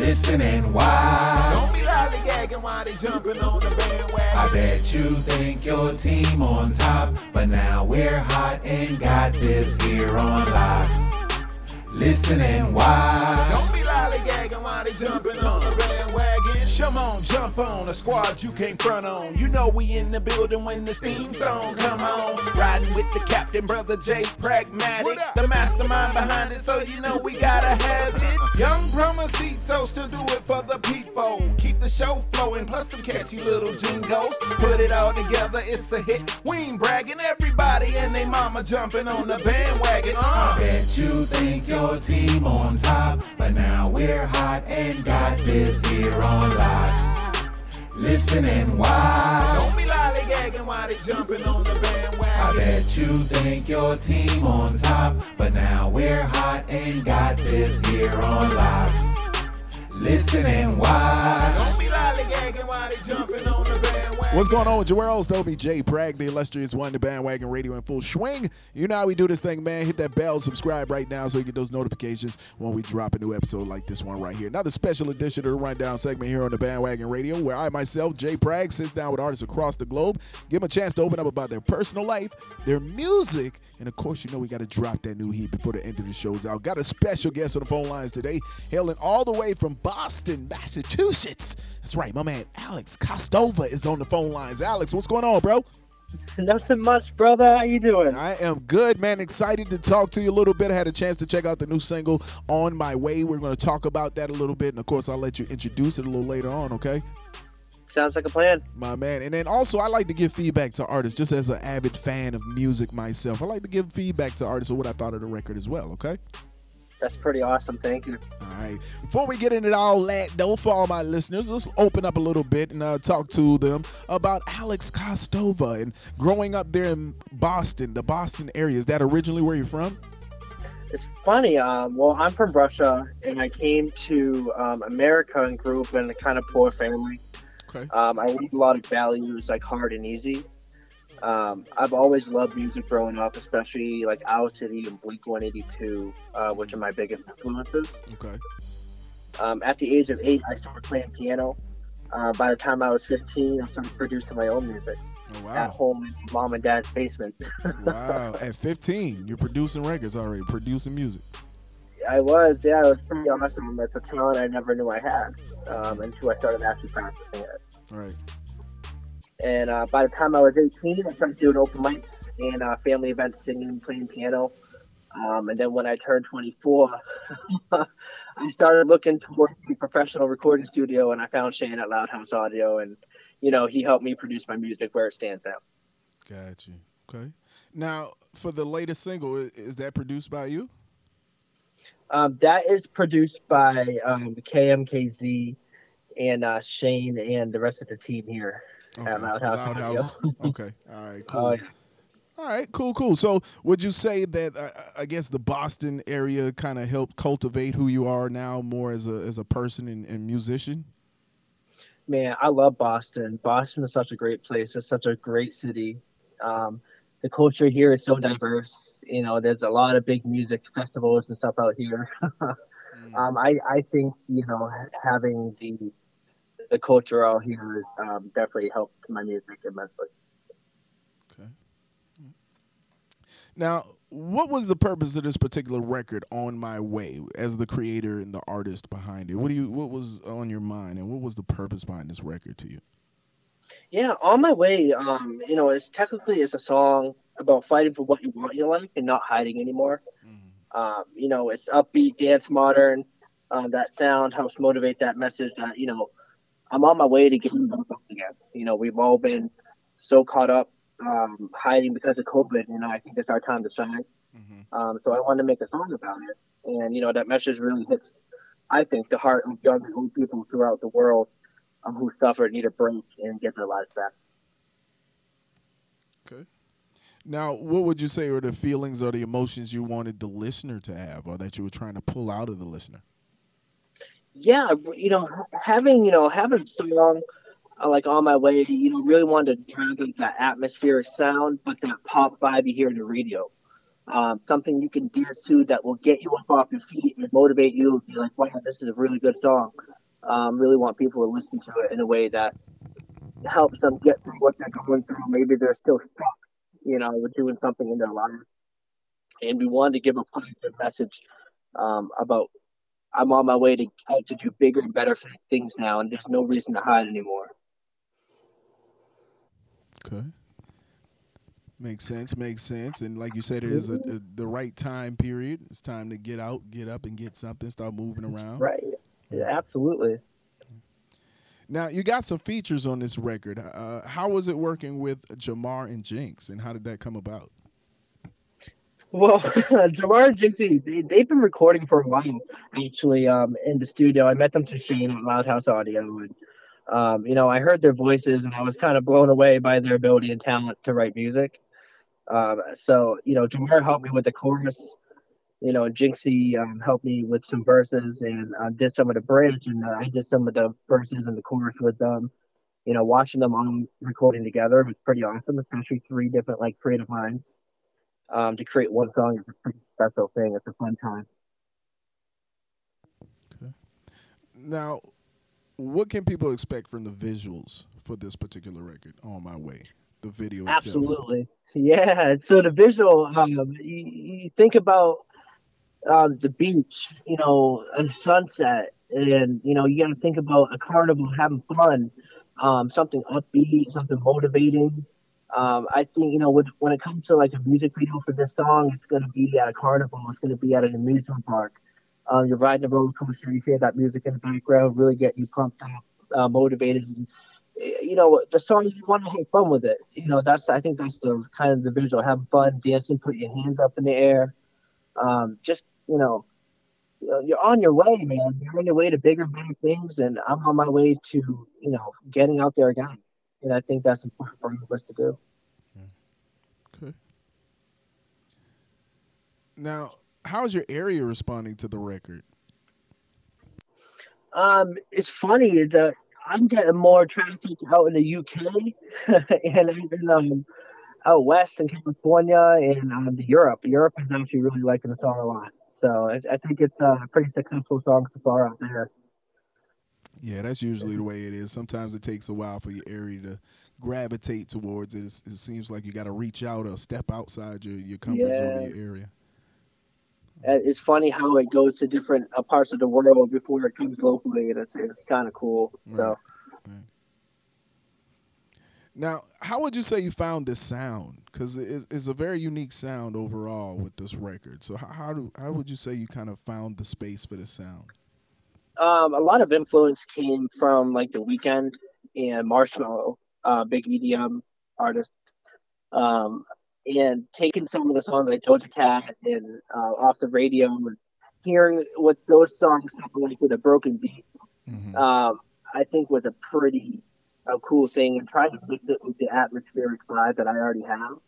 Listen and watch. Don't be lollygagging while they jumping on the bandwagon. I bet you think your team on top, but now we're hot and got this here on lock. Listen and watch. Don't be lollygagging while they jumping on the bandwagon. Come on, jump on a squad you can't front on. You know we in the building when this theme song come on. Riding with the captain, brother Jay Pragmatic, the mastermind behind it, so you know we gotta have it. Young Promosito still do it for the people. Keep the show flowing, plus some catchy little jingles. Put it all together, it's a hit. We ain't bragging, everybody and they mama jumping on the bandwagon. I Uh. bet you think your team on top, but now we're hot and got this here on lock. Listen and watch. Don't be lollygagging while they jumping on the bandwagon. I bet you think your team on top, but now we're hot and got this here on lock. Listen and watch. Don't be lollygagging while they jumping on. What's going on with Joel? Dobie J. Bragg, the illustrious one, the bandwagon radio in full swing. You know how we do this thing, man. Hit that bell, subscribe right now so you get those notifications when we drop a new episode like this one right here. Another special edition of the Rundown segment here on the bandwagon radio, where I myself, Jay Bragg, sits down with artists across the globe, give them a chance to open up about their personal life, their music, and of course, you know we got to drop that new heat before the end of the show's out. Got a special guest on the phone lines today, hailing all the way from Boston, Massachusetts. That's right, my man Alex Costova is on the phone lines. Alex, what's going on, bro? Nothing much, brother. How you doing? I am good, man. Excited to talk to you a little bit. I had a chance to check out the new single "On My Way." We're going to talk about that a little bit, and of course, I'll let you introduce it a little later on. Okay, Sounds like a plan. my man. And then also, I like to give feedback to artists, just as an avid fan of music myself. I like to give feedback to artists of what I thought of the record as well. Okay. That's pretty awesome. Thank you. All right. Before we get into all that, though, for all my listeners, let's open up a little bit and uh, talk to them about Alex Costova and growing up there in Boston, the Boston area. Is that originally where you're from? It's funny. Um, well, I'm from Russia, and I came to um, America and grew up in a kind of poor family. Okay. Um, I learned a lot of values like hard and easy. Um, I've always loved music growing up, especially like Owl City and Blink 182, uh, which are my biggest influences. Okay. Um, at the age of eight, I started playing piano. Uh, by the time I was 15, I started producing my own music Oh, at home in mom and dad's basement. wow. At 15, you're producing records already, producing music. I was, yeah, it was pretty awesome. It's a talent I never knew I had um, until I started actually practicing it. Right. And uh, by the time I was 18, I started doing open mics and uh, family events, singing, playing piano. Um, and then when I turned 24, I started looking towards the professional recording studio, and I found Shane at Loud House Audio, and you know he helped me produce my music where it stands now. Got you. Okay. Now, for the latest single, is that produced by you? Um, that is produced by um, KMKZ and uh, Shane and the rest of the team here. At Loud House Loud House. okay. All right. Cool. Yeah. All right, cool, cool. So, would you say that uh, I guess the Boston area kind of helped cultivate who you are now more as a as a person and, and musician? Man, I love Boston. Boston is such a great place. It's such a great city. Um, the culture here is so diverse. You know, there's a lot of big music festivals and stuff out here. um, I, I think you know having the the culture out here has um, definitely helped my music immensely. Okay. Now, what was the purpose of this particular record, "On My Way," as the creator and the artist behind it? What do you what was on your mind, and what was the purpose behind this record to you? Yeah, on my way. Um, you know, it's technically it's a song about fighting for what you want in your life and not hiding anymore. Um, you know, it's upbeat, dance, modern. Uh, that sound helps motivate that message that you know I'm on my way to getting back again. You know, we've all been so caught up um, hiding because of COVID. You know, I think it's our time to shine. Um, so I wanted to make a song about it, and you know that message really hits I think, the heart of young and old people throughout the world um, who suffer need a break and get their lives back. Okay. Now, what would you say are the feelings or the emotions you wanted the listener to have, or that you were trying to pull out of the listener? Yeah, you know, having you know having song uh, like on my way, you know, really wanted to drive that atmospheric sound, but that pop vibe you hear in the radio. Um, something you can dance to that will get you up off your feet and motivate you and be like, wow, this is a really good song. Um, really want people to listen to it in a way that helps them get through what they're going through. Maybe they're still stuck, you know, with doing something in their life. And we wanted to give a positive message um, about I'm on my way to out to do bigger and better things now, and there's no reason to hide anymore. Okay. Makes sense. Makes sense. And like you said, it is a, a, the right time period. It's time to get out, get up, and get something. Start moving around. Right. Yeah, absolutely. Now you got some features on this record. Uh, how was it working with Jamar and Jinx, and how did that come about? Well, Jamar and Jinxie, they, they've been recording for a while, actually, um, in the studio. I met them through Shane at Loud House Audio, and um, you know, I heard their voices, and I was kind of blown away by their ability and talent to write music. Um, so, you know, Jamar helped me with the chorus. You know, Jinxie um, helped me with some verses and uh, did some of the bridge, and uh, I did some of the verses and the chorus with them. You know, watching them on recording together was pretty awesome, especially three different like creative minds. Um, to create one song is a pretty special thing. It's a fun time. Okay. Now, what can people expect from the visuals for this particular record, On My Way? The video itself. Absolutely. Yeah. So the visual, um, you, you think about um, the beach, you know, and sunset, and you know, you got to think about a carnival having fun, um, something upbeat, something motivating. Um, I think you know, with, when it comes to like a music video for this song, it's going to be at a carnival. It's going to be at an amusement park. Um, you're riding a roller coaster. You hear that music in the background, really getting you pumped up, uh, motivated. And, you know, the song you want to have fun with it. You know, that's I think that's the kind of the visual. Have fun, dancing, put your hands up in the air. Um, just you know, you're on your way, man. You're on your way to bigger, better things, and I'm on my way to you know getting out there again. And I think that's important for us to do. Okay. Now, how's your area responding to the record? Um, it's funny that I'm getting more traffic out in the UK and even um, out west in California and um, Europe. Europe is actually really liking the song a lot. So I, I think it's a pretty successful song so far out there. Yeah, that's usually the way it is. Sometimes it takes a while for your area to gravitate towards it. It's, it seems like you got to reach out or step outside your, your comfort yeah. zone of your area. It's funny how it goes to different uh, parts of the world before it comes locally, and it's it's kind of cool. Right. So. Right. Now, how would you say you found this sound? Because it's, it's, a very unique sound overall with this record. So how, how do how would you say you kind of found the space for the sound? Um, a lot of influence came from like the Weeknd and Marshmello, uh, big EDM artist, um, and taking some of the songs like Doja Cat and uh, off the radio and hearing what those songs sound like with a broken beat. Mm-hmm. Um, I think was a pretty a cool thing and trying to mix it with the atmospheric vibe that I already have.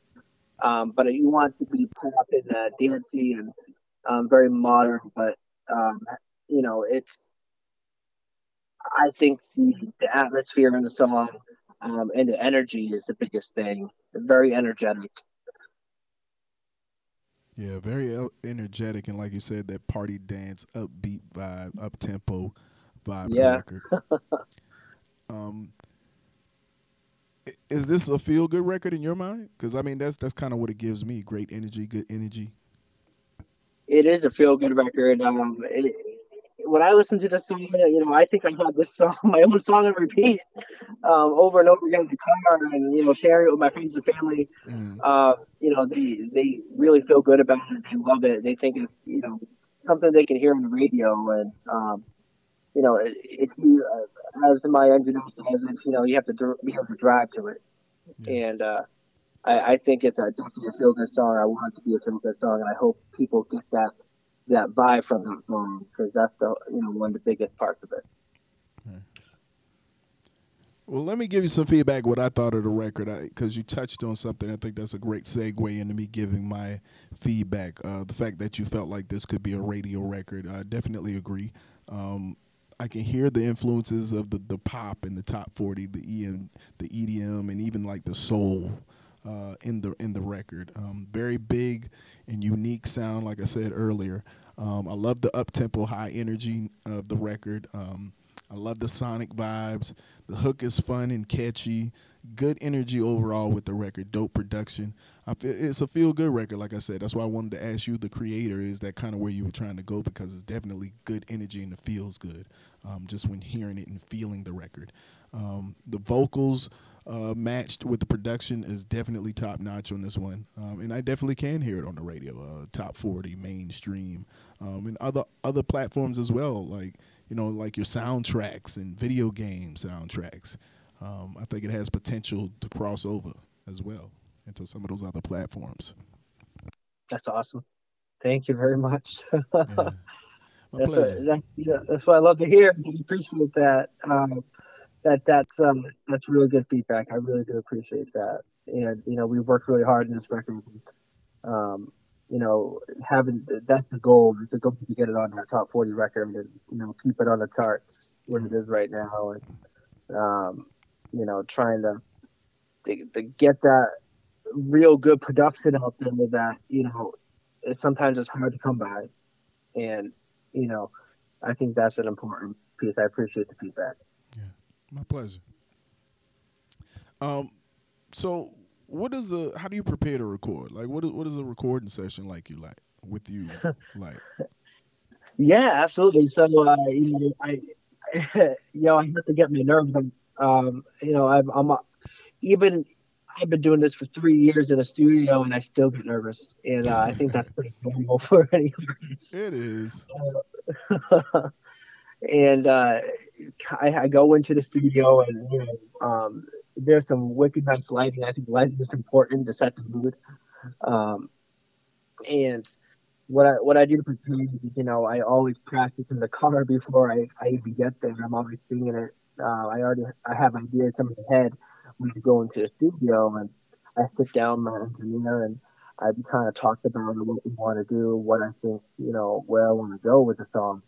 Um, but you want to be pop and uh, dancey and um, very modern, but um, you know, it's. I think the, the atmosphere in the song um, and the energy is the biggest thing. Very energetic. Yeah, very energetic, and like you said, that party dance, upbeat vibe, up tempo vibe. Yeah. Record. um, is this a feel good record in your mind? Because I mean, that's that's kind of what it gives me: great energy, good energy. It is a feel good record. Um, it, when I listen to this song, you know, I think I had this song, my own song on repeat, um, over and over again in the car, and you know, sharing it with my friends and family. Mm. Uh, you know, they they really feel good about it. They love it. They think it's you know something they can hear on the radio, and um, you know, if you, uh, as my engineer says, it's you know, you have to be able to drive to it. Yeah. And uh, I, I, think it's a definitely a feel good song. I want it to be a feel good song, and I hope people get that that vibe from that song because that's the you know one of the biggest parts of it. Well, let me give you some feedback what I thought of the record because you touched on something. I think that's a great segue into me giving my feedback. Uh, the fact that you felt like this could be a radio record, I definitely agree. Um, I can hear the influences of the, the pop and the top forty, the EM, the EDM, and even like the soul uh, in the in the record. Um, very big and unique sound, like I said earlier. Um, I love the up tempo, high energy of the record. Um, I love the sonic vibes. The hook is fun and catchy. Good energy overall with the record. Dope production. Feel it's a feel good record. Like I said, that's why I wanted to ask you, the creator, is that kind of where you were trying to go because it's definitely good energy and it feels good. Um, just when hearing it and feeling the record. Um, the vocals uh, matched with the production is definitely top notch on this one, um, and I definitely can hear it on the radio. Uh, top forty, mainstream, um, and other other platforms as well. Like you know, like your soundtracks and video game soundtracks. Um, I think it has potential to cross over as well into some of those other platforms. That's awesome. Thank you very much. yeah. that's, what, that's, yeah, that's what I love to hear. I appreciate that. Um, that that's um, that's really good feedback. I really do appreciate that. And you know, we worked really hard in this record. Um, you know, having that's the goal. The goal to get it on that top forty record and you know keep it on the charts where it is right now, and um, you know, trying to, to, to get that real good production out there that you know it's, sometimes it's hard to come by, and you know, I think that's an important piece. I appreciate the feedback. My pleasure. Um, so what is a how do you prepare to record? Like what is what is a recording session like you like with you like? Yeah, absolutely. So uh, you know, I you know I have to get my nerves. Um, you know, I'm, I'm even I've been doing this for three years in a studio, and I still get nervous, and uh, I think that's pretty normal for any artist. It is. Uh, and uh, I, I, go into the studio, and you know, um, there's some wicked nice lighting. I think lighting is important to set the mood. Um, and what I what I do to prepare is, you know, I always practice in the car before I, I even get there. I'm always singing it. Uh, I already I have ideas in my head when I go into the studio, and I sit down my engineer and I kind of talked about what we want to do, what I think, you know, where I want to go with the song,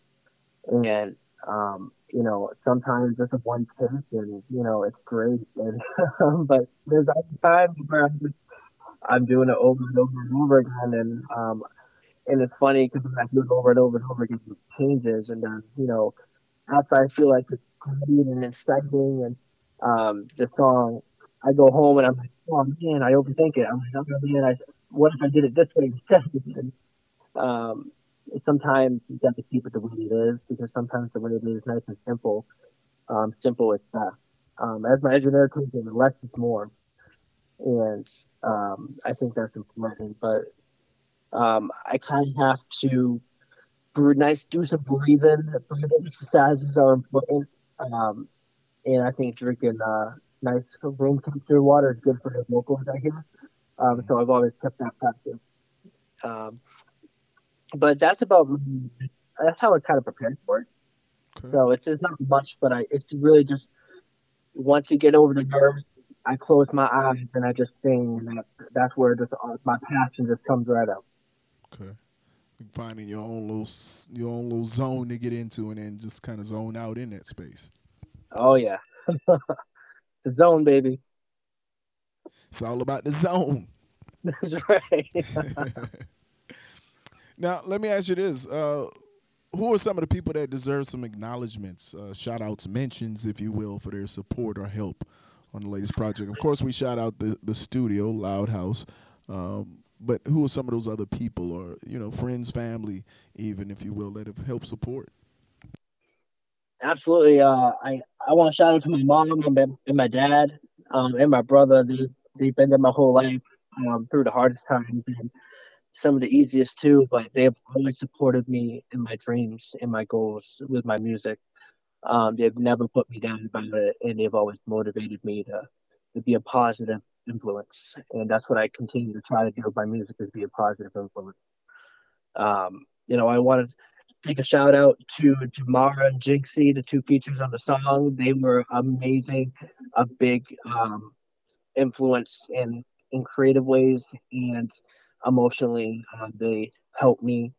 and um, you know, sometimes it's a one take and, you know, it's great. And, but there's other times where I'm just, I'm doing it over and over and over again. And, um, and it's funny because I do it over and over and over again, it changes. And then, you know, after I feel like it's great and it's exciting and, um, the song, I go home and I'm like, oh man, I overthink it. I'm like, oh man, I, what if I did it this way instead? um, sometimes you got to keep it the way it is because sometimes the way it is nice and simple. Um, simple is best. Um, as my engineer comes in, less is more, and um, I think that's important. But um, I kind of have to brew nice do some breathing. Breathing exercises are important, um, and I think drinking uh, nice room temperature water is good for the vocals. I hear, um, so I've always kept that practice. But that's about that's how I kind of prepared for it. Okay. So it's it's not much, but I it's really just once you get over the nerves, I close my eyes and I just sing, and that's that's where just uh, my passion just comes right out. Okay, finding your own little your own little zone to get into, and then just kind of zone out in that space. Oh yeah, the zone, baby. It's all about the zone. That's right. Now, let me ask you this. Uh, who are some of the people that deserve some acknowledgments, uh, shout outs, mentions, if you will, for their support or help on the latest project? Of course, we shout out the, the studio, Loud House. Um, but who are some of those other people or, you know, friends, family, even, if you will, that have helped support? Absolutely. Uh, I, I want to shout out to my mom and my dad um, and my brother. They, they've been there my whole life um, through the hardest times. And some of the easiest too, but they have always supported me in my dreams and my goals with my music. Um, they've never put me down about it, and they've always motivated me to, to be a positive influence. And that's what I continue to try to do with my music is be a positive influence. Um, you know, I want to take a shout out to Jamara and Jinxie, the two features on the song. They were amazing, a big um, influence in in creative ways and emotionally. Uh, they helped me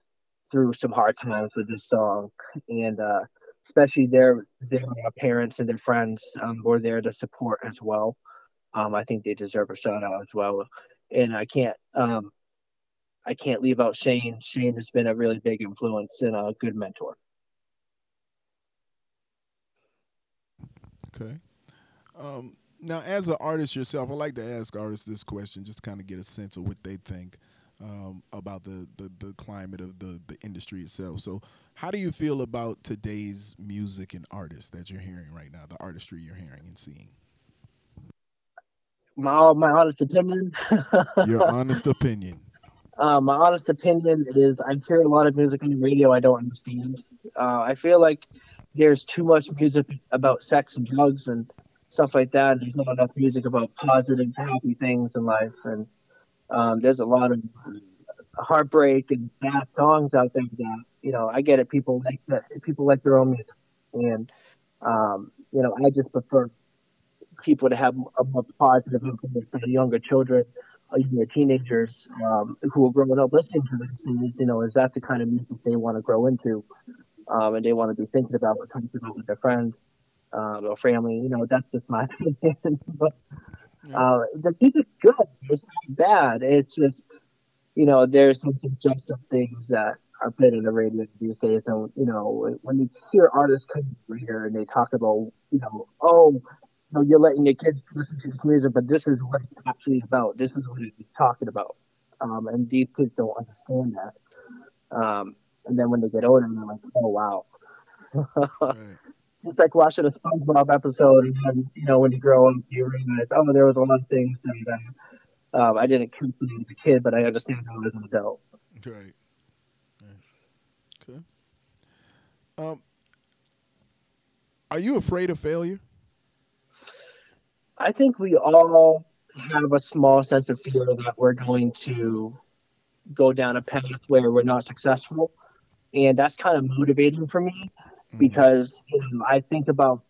through some hard times with this song, and uh, especially their their parents and their friends um, were there to support as well. Um, I think they deserve a shout out as well, and I can't um, I can't leave out Shane. Shane has been a really big influence and a good mentor. Okay. Um, now, as an artist yourself, I like to ask artists this question just kind of get a sense of what they think um, about the, the, the climate of the, the industry itself. So, how do you feel about today's music and artists that you're hearing right now, the artistry you're hearing and seeing? My my honest opinion. Your honest opinion. Uh, my honest opinion is I hear a lot of music on the radio I don't understand. Uh, I feel like there's too much music about sex and drugs and stuff like that. There's not enough music about positive, happy things in life. And um, there's a lot of heartbreak and bad songs out there that you know I get it. People like that. People like their own music, and um, you know I just prefer people to have a more positive influence for the younger children younger teenagers um, who are growing up listening to this is, you know, is that the kind of music they want to grow into? Um, and they want to be thinking about what talking about with their friends um, or family. You know, that's just my opinion. but uh, the music's good. It's not bad. It's just, you know, there's some suggestive things that are played on the radio these days. And, you know, when you hear artists come here and they talk about, you know, oh, know, you're letting your kids listen to this music, but this is what it's actually about. This is what he's talking about. Um, and these kids don't understand that. Um, and then when they get older, they're like, oh, wow. right. It's like watching a SpongeBob episode, and then, you know, when you grow up, you realize, oh, there was a lot of things that um, I didn't comprehend as a kid, but I understand now as an adult. Right. right. Okay. Um, are you afraid of failure? I think we all have a small sense of fear that we're going to go down a path where we're not successful. And that's kind of motivating for me mm-hmm. because know, I think about,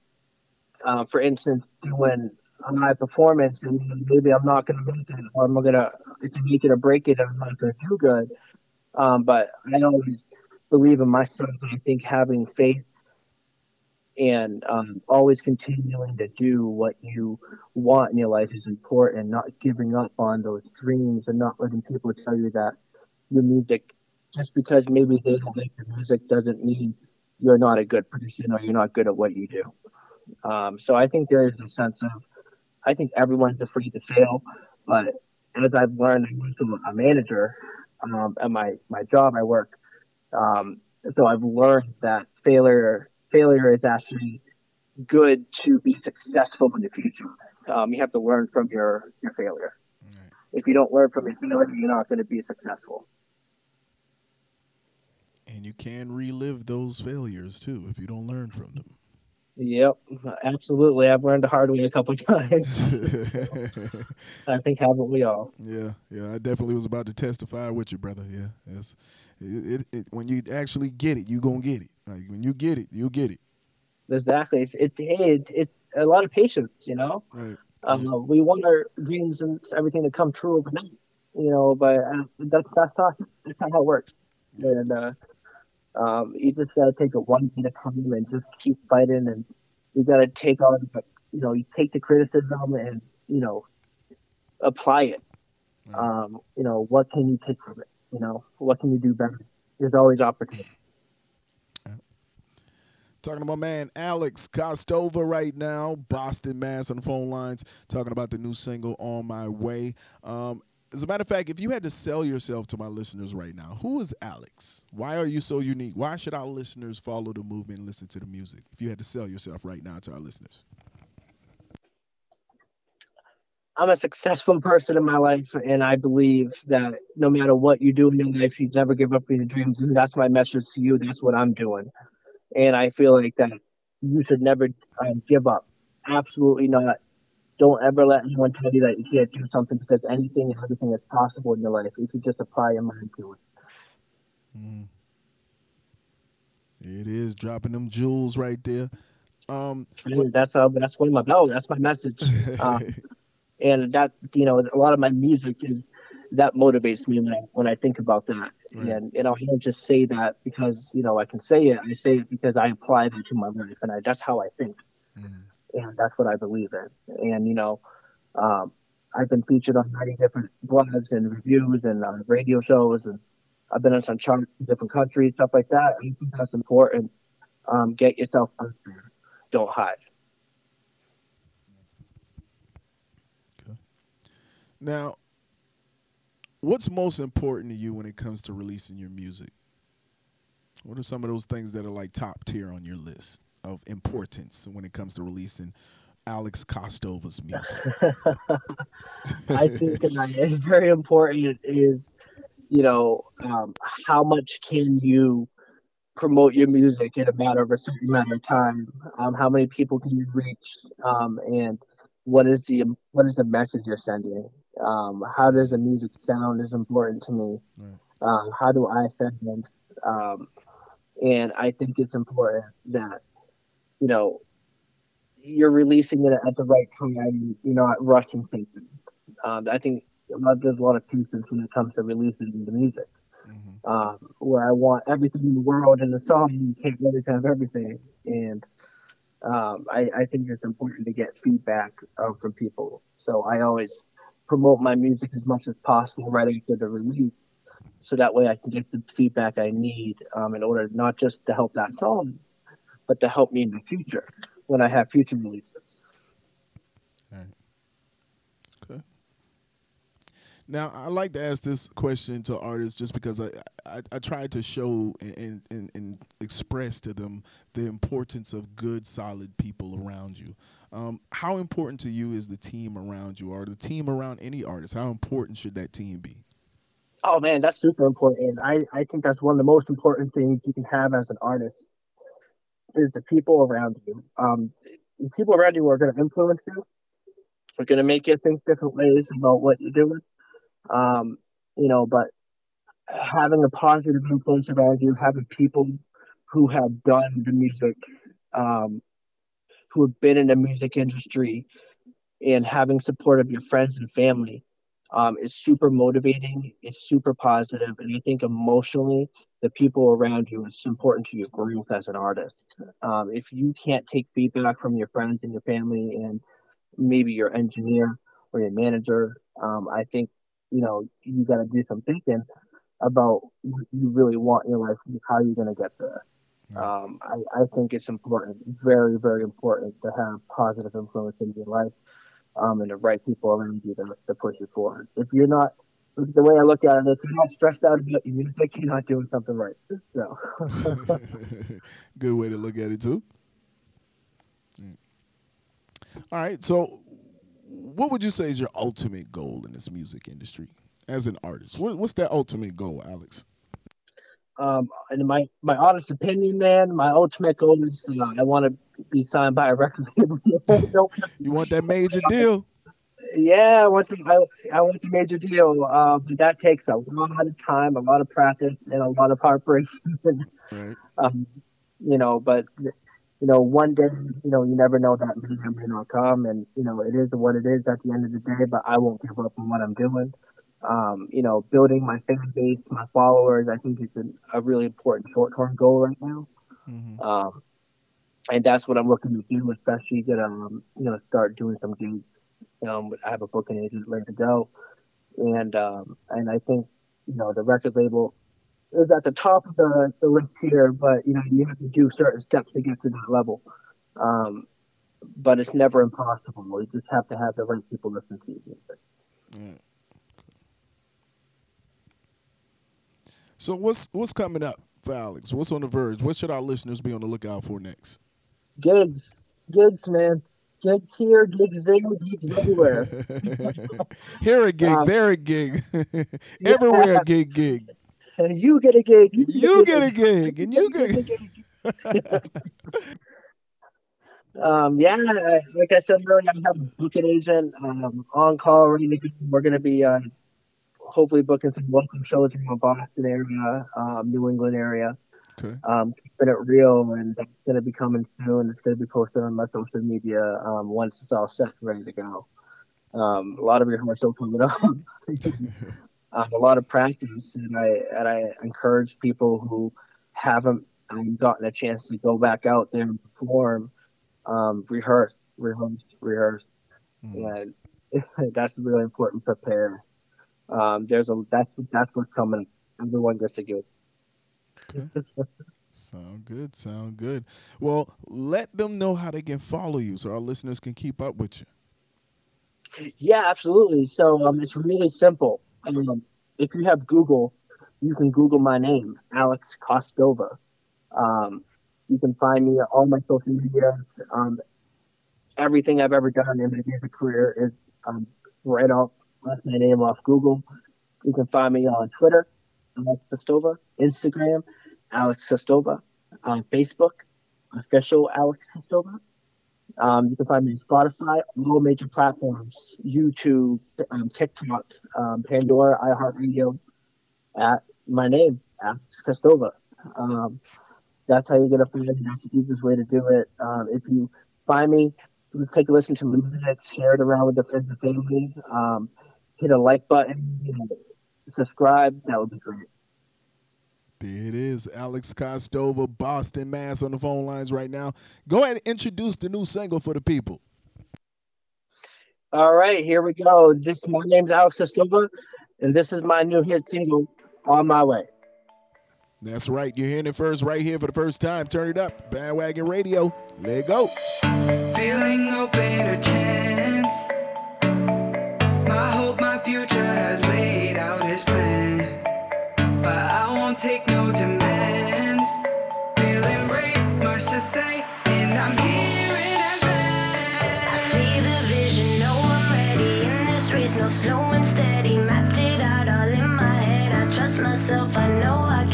uh, for instance, doing my performance and maybe I'm not going to make it or I'm going to make it or break it. I'm not going to do good. Um, but I always believe in myself. And I think having faith and um, always continuing to do what you want in your life is important. Not giving up on those dreams and not letting people tell you that your music, just because maybe they don't like your music, doesn't mean you're not a good person or you're not good at what you do. Um, so I think there is a sense of, I think everyone's afraid to fail, but as I've learned, I'm a manager um, at my my job. I work, um, so I've learned that failure failure is actually good to be successful in the future. Um, you have to learn from your, your failure. Right. If you don't learn from your failure, you're not going to be successful. And you can relive those failures too if you don't learn from them. Yep, absolutely. I've learned the hard way a couple times. I think haven't we all? Yeah, yeah. I definitely was about to testify with you, brother. Yeah, it's, it, it, it, when you actually get it, you gonna get it. Like when you get it, you get it. Exactly. It's it, it, it's a lot of patience, you know. Right. Um, yeah. We want our dreams and everything to come true overnight, you know. But uh, that's that's not that's not how it works. Yeah. And uh, um, you just gotta take it one day at a time and just keep fighting. And you gotta take on, you know, you take the criticism and you know, apply it. Right. Um, you know, what can you take from it? You know, what can you do better? There's always opportunity. Talking to my man Alex Costova right now, Boston, Mass, on the phone lines, talking about the new single "On My Way." Um, as a matter of fact, if you had to sell yourself to my listeners right now, who is Alex? Why are you so unique? Why should our listeners follow the movement and listen to the music? If you had to sell yourself right now to our listeners, I'm a successful person in my life, and I believe that no matter what you do in your life, you never give up on your dreams. And that's my message to you. That's what I'm doing. And I feel like that you should never um, give up. Absolutely not. Don't ever let anyone tell you that you can't do something because anything and everything is possible in your life if you just apply your mind to it. Mm. It is dropping them jewels right there. Um, And that's uh, that's one of my bells. That's my message. Uh, and that you know, a lot of my music is that motivates me when I when I think about that. Right. And you know, I don't just say that because you know I can say it. I say it because I apply that to my life, and I, that's how I think, Mhm. And that's what I believe in. And you know, um, I've been featured on many different blogs and reviews and uh, radio shows, and I've been on some charts in different countries, stuff like that. I think that's important. Um, get yourself out there. Don't hide. Okay. Now, what's most important to you when it comes to releasing your music? What are some of those things that are like top tier on your list of importance when it comes to releasing Alex Costova's music? I think that it's very important is, you know, um, how much can you promote your music in a matter of a certain amount of time? Um, how many people can you reach? Um, and what is the what is the message you're sending? Um, how does the music sound is important to me. Right. Um, how do I sound? Um, and I think it's important that you know you're releasing it at the right time. You're not rushing things. Um, I think there's a lot of pieces when it comes to releasing the music, Mhm. um, where I want everything in the world in the song. You can't really have everything, and um, I, I think it's important to get feedback uh, from people. So I always promote my music as much as possible right after the release, so that way I can get the feedback I need um, in order not just to help that song, but to help me in the future when I have future releases. Okay. Now, I like to ask this question to artists just because I I, I try to show and, and, and express to them the importance of good, solid people around you. Um, how important to you is the team around you, or the team around any artist? How important should that team be? Oh man, that's super important. I, I think that's one of the most important things you can have as an artist is the people around you. Um, people around you are going to influence you. Are going to make you think different ways about what you're doing. Um, you know, but having a positive influence around you, having people who have done the music, um, who have been in the music industry, and having support of your friends and family um, is super motivating. It's super positive, and I think emotionally, the people around you is important to your growth as an artist. Um, if you can't take feedback from your friends and your family, and maybe your engineer or your manager, um, I think you know you got to do some thinking about what you really want in your life, and how you're going to get there. Um, I, I think it's important, very, very important to have positive influence in your life um, and the right people around you to, to push you forward. If you're not, the way I look at it, if you're not stressed out about your like you're not doing something right. So, Good way to look at it too. Mm. All right, so what would you say is your ultimate goal in this music industry as an artist? What, what's that ultimate goal, Alex? um, in my, my honest opinion, man, my ultimate goal is uh, I want to be signed by a record label. You want that major deal? Yeah, I want the I, I want the major deal. Uh, but that takes a lot of time, a lot of practice, and a lot of heartbreak. Right. um, you know, but you know, one day, you know, you never know that may or may not come, and you know, it is what it is at the end of the day. But I won't give up on what I'm doing. Um, you know, building my fan base, my followers, I think it's a, a really important short-term goal right now. Mhm. Um, and that's what I'm looking to do, especially get um, you know, start doing some gigs. Um, I have a booking agent ready to go, and um, and I think you know the record label is at the top of the, the list here, but you know you have to do certain steps to get to that level. Um, but it's never impossible. You just have to have the right people listen to you. Yeah. So what's what's coming up for Alex? What's on the verge? What should our listeners be on the lookout for next? Gigs, gigs, man, gigs here, gigs there, gigs everywhere. Here a gig, Um, there a gig, everywhere yeah. a gig, gig. And you get a gig. You get a gig, and you get a gig. Um, yeah, like I said earlier, I have a booking agent um, on call ready to. We're going to be uh, hopefully booking some welcome shows in the Boston area, um, New England area. Okay. Um, keeping it real, and that's going to be coming soon. It's going to be posted on my social media um, once it's all set, ready to go. Um, a lot of rehearsal still coming up, um, a lot of practice, and I and I encourage people who haven't um, gotten a chance to go back out there and perform, um, rehearse, rehearse, rehearse, and that's really important. Prepare. Um, there's a that's that's what's coming. Everyone gets to Sound good. Sound good. Well, let them know how they can follow you so our listeners can keep up with you. Yeah, absolutely. So um, it's really simple. Um, if you have Google, you can Google my name, Alex Costova. Um, you can find me on all my social medias. Um, everything I've ever done in my music career is um, right off left my name off Google. You can find me on Twitter, Alex Costova, Instagram, Alex Costova, on Facebook, official Alex Costova. Um, you can find me on Spotify, all major platforms, YouTube, um, TikTok, um, Pandora, iHeartRadio, at my name, Alex Costova. Um, that's how you're gonna find me. That's the easiest way to do it. Um, if you find me, take a listen to my music, share it around with the friends and family. Um, hit a like button, you know, subscribe. That would be great. There it is, Alex Costova, Boston, Mass, on the phone lines right now. Go ahead and introduce the new single for the people. All right, here we go. This my name's Alex Costova, and this is my new hit single, "On My Way." That's right. You're hearing it first right here for the first time. Turn it up. Bandwagon Radio. Let it go. Feeling open to chance. My hope, my future has Take no demands. Feeling brave, much to say, and I'm here in I see the vision, know I'm ready. In this race, no slow and steady. Mapped it out all in my head. I trust myself, I know I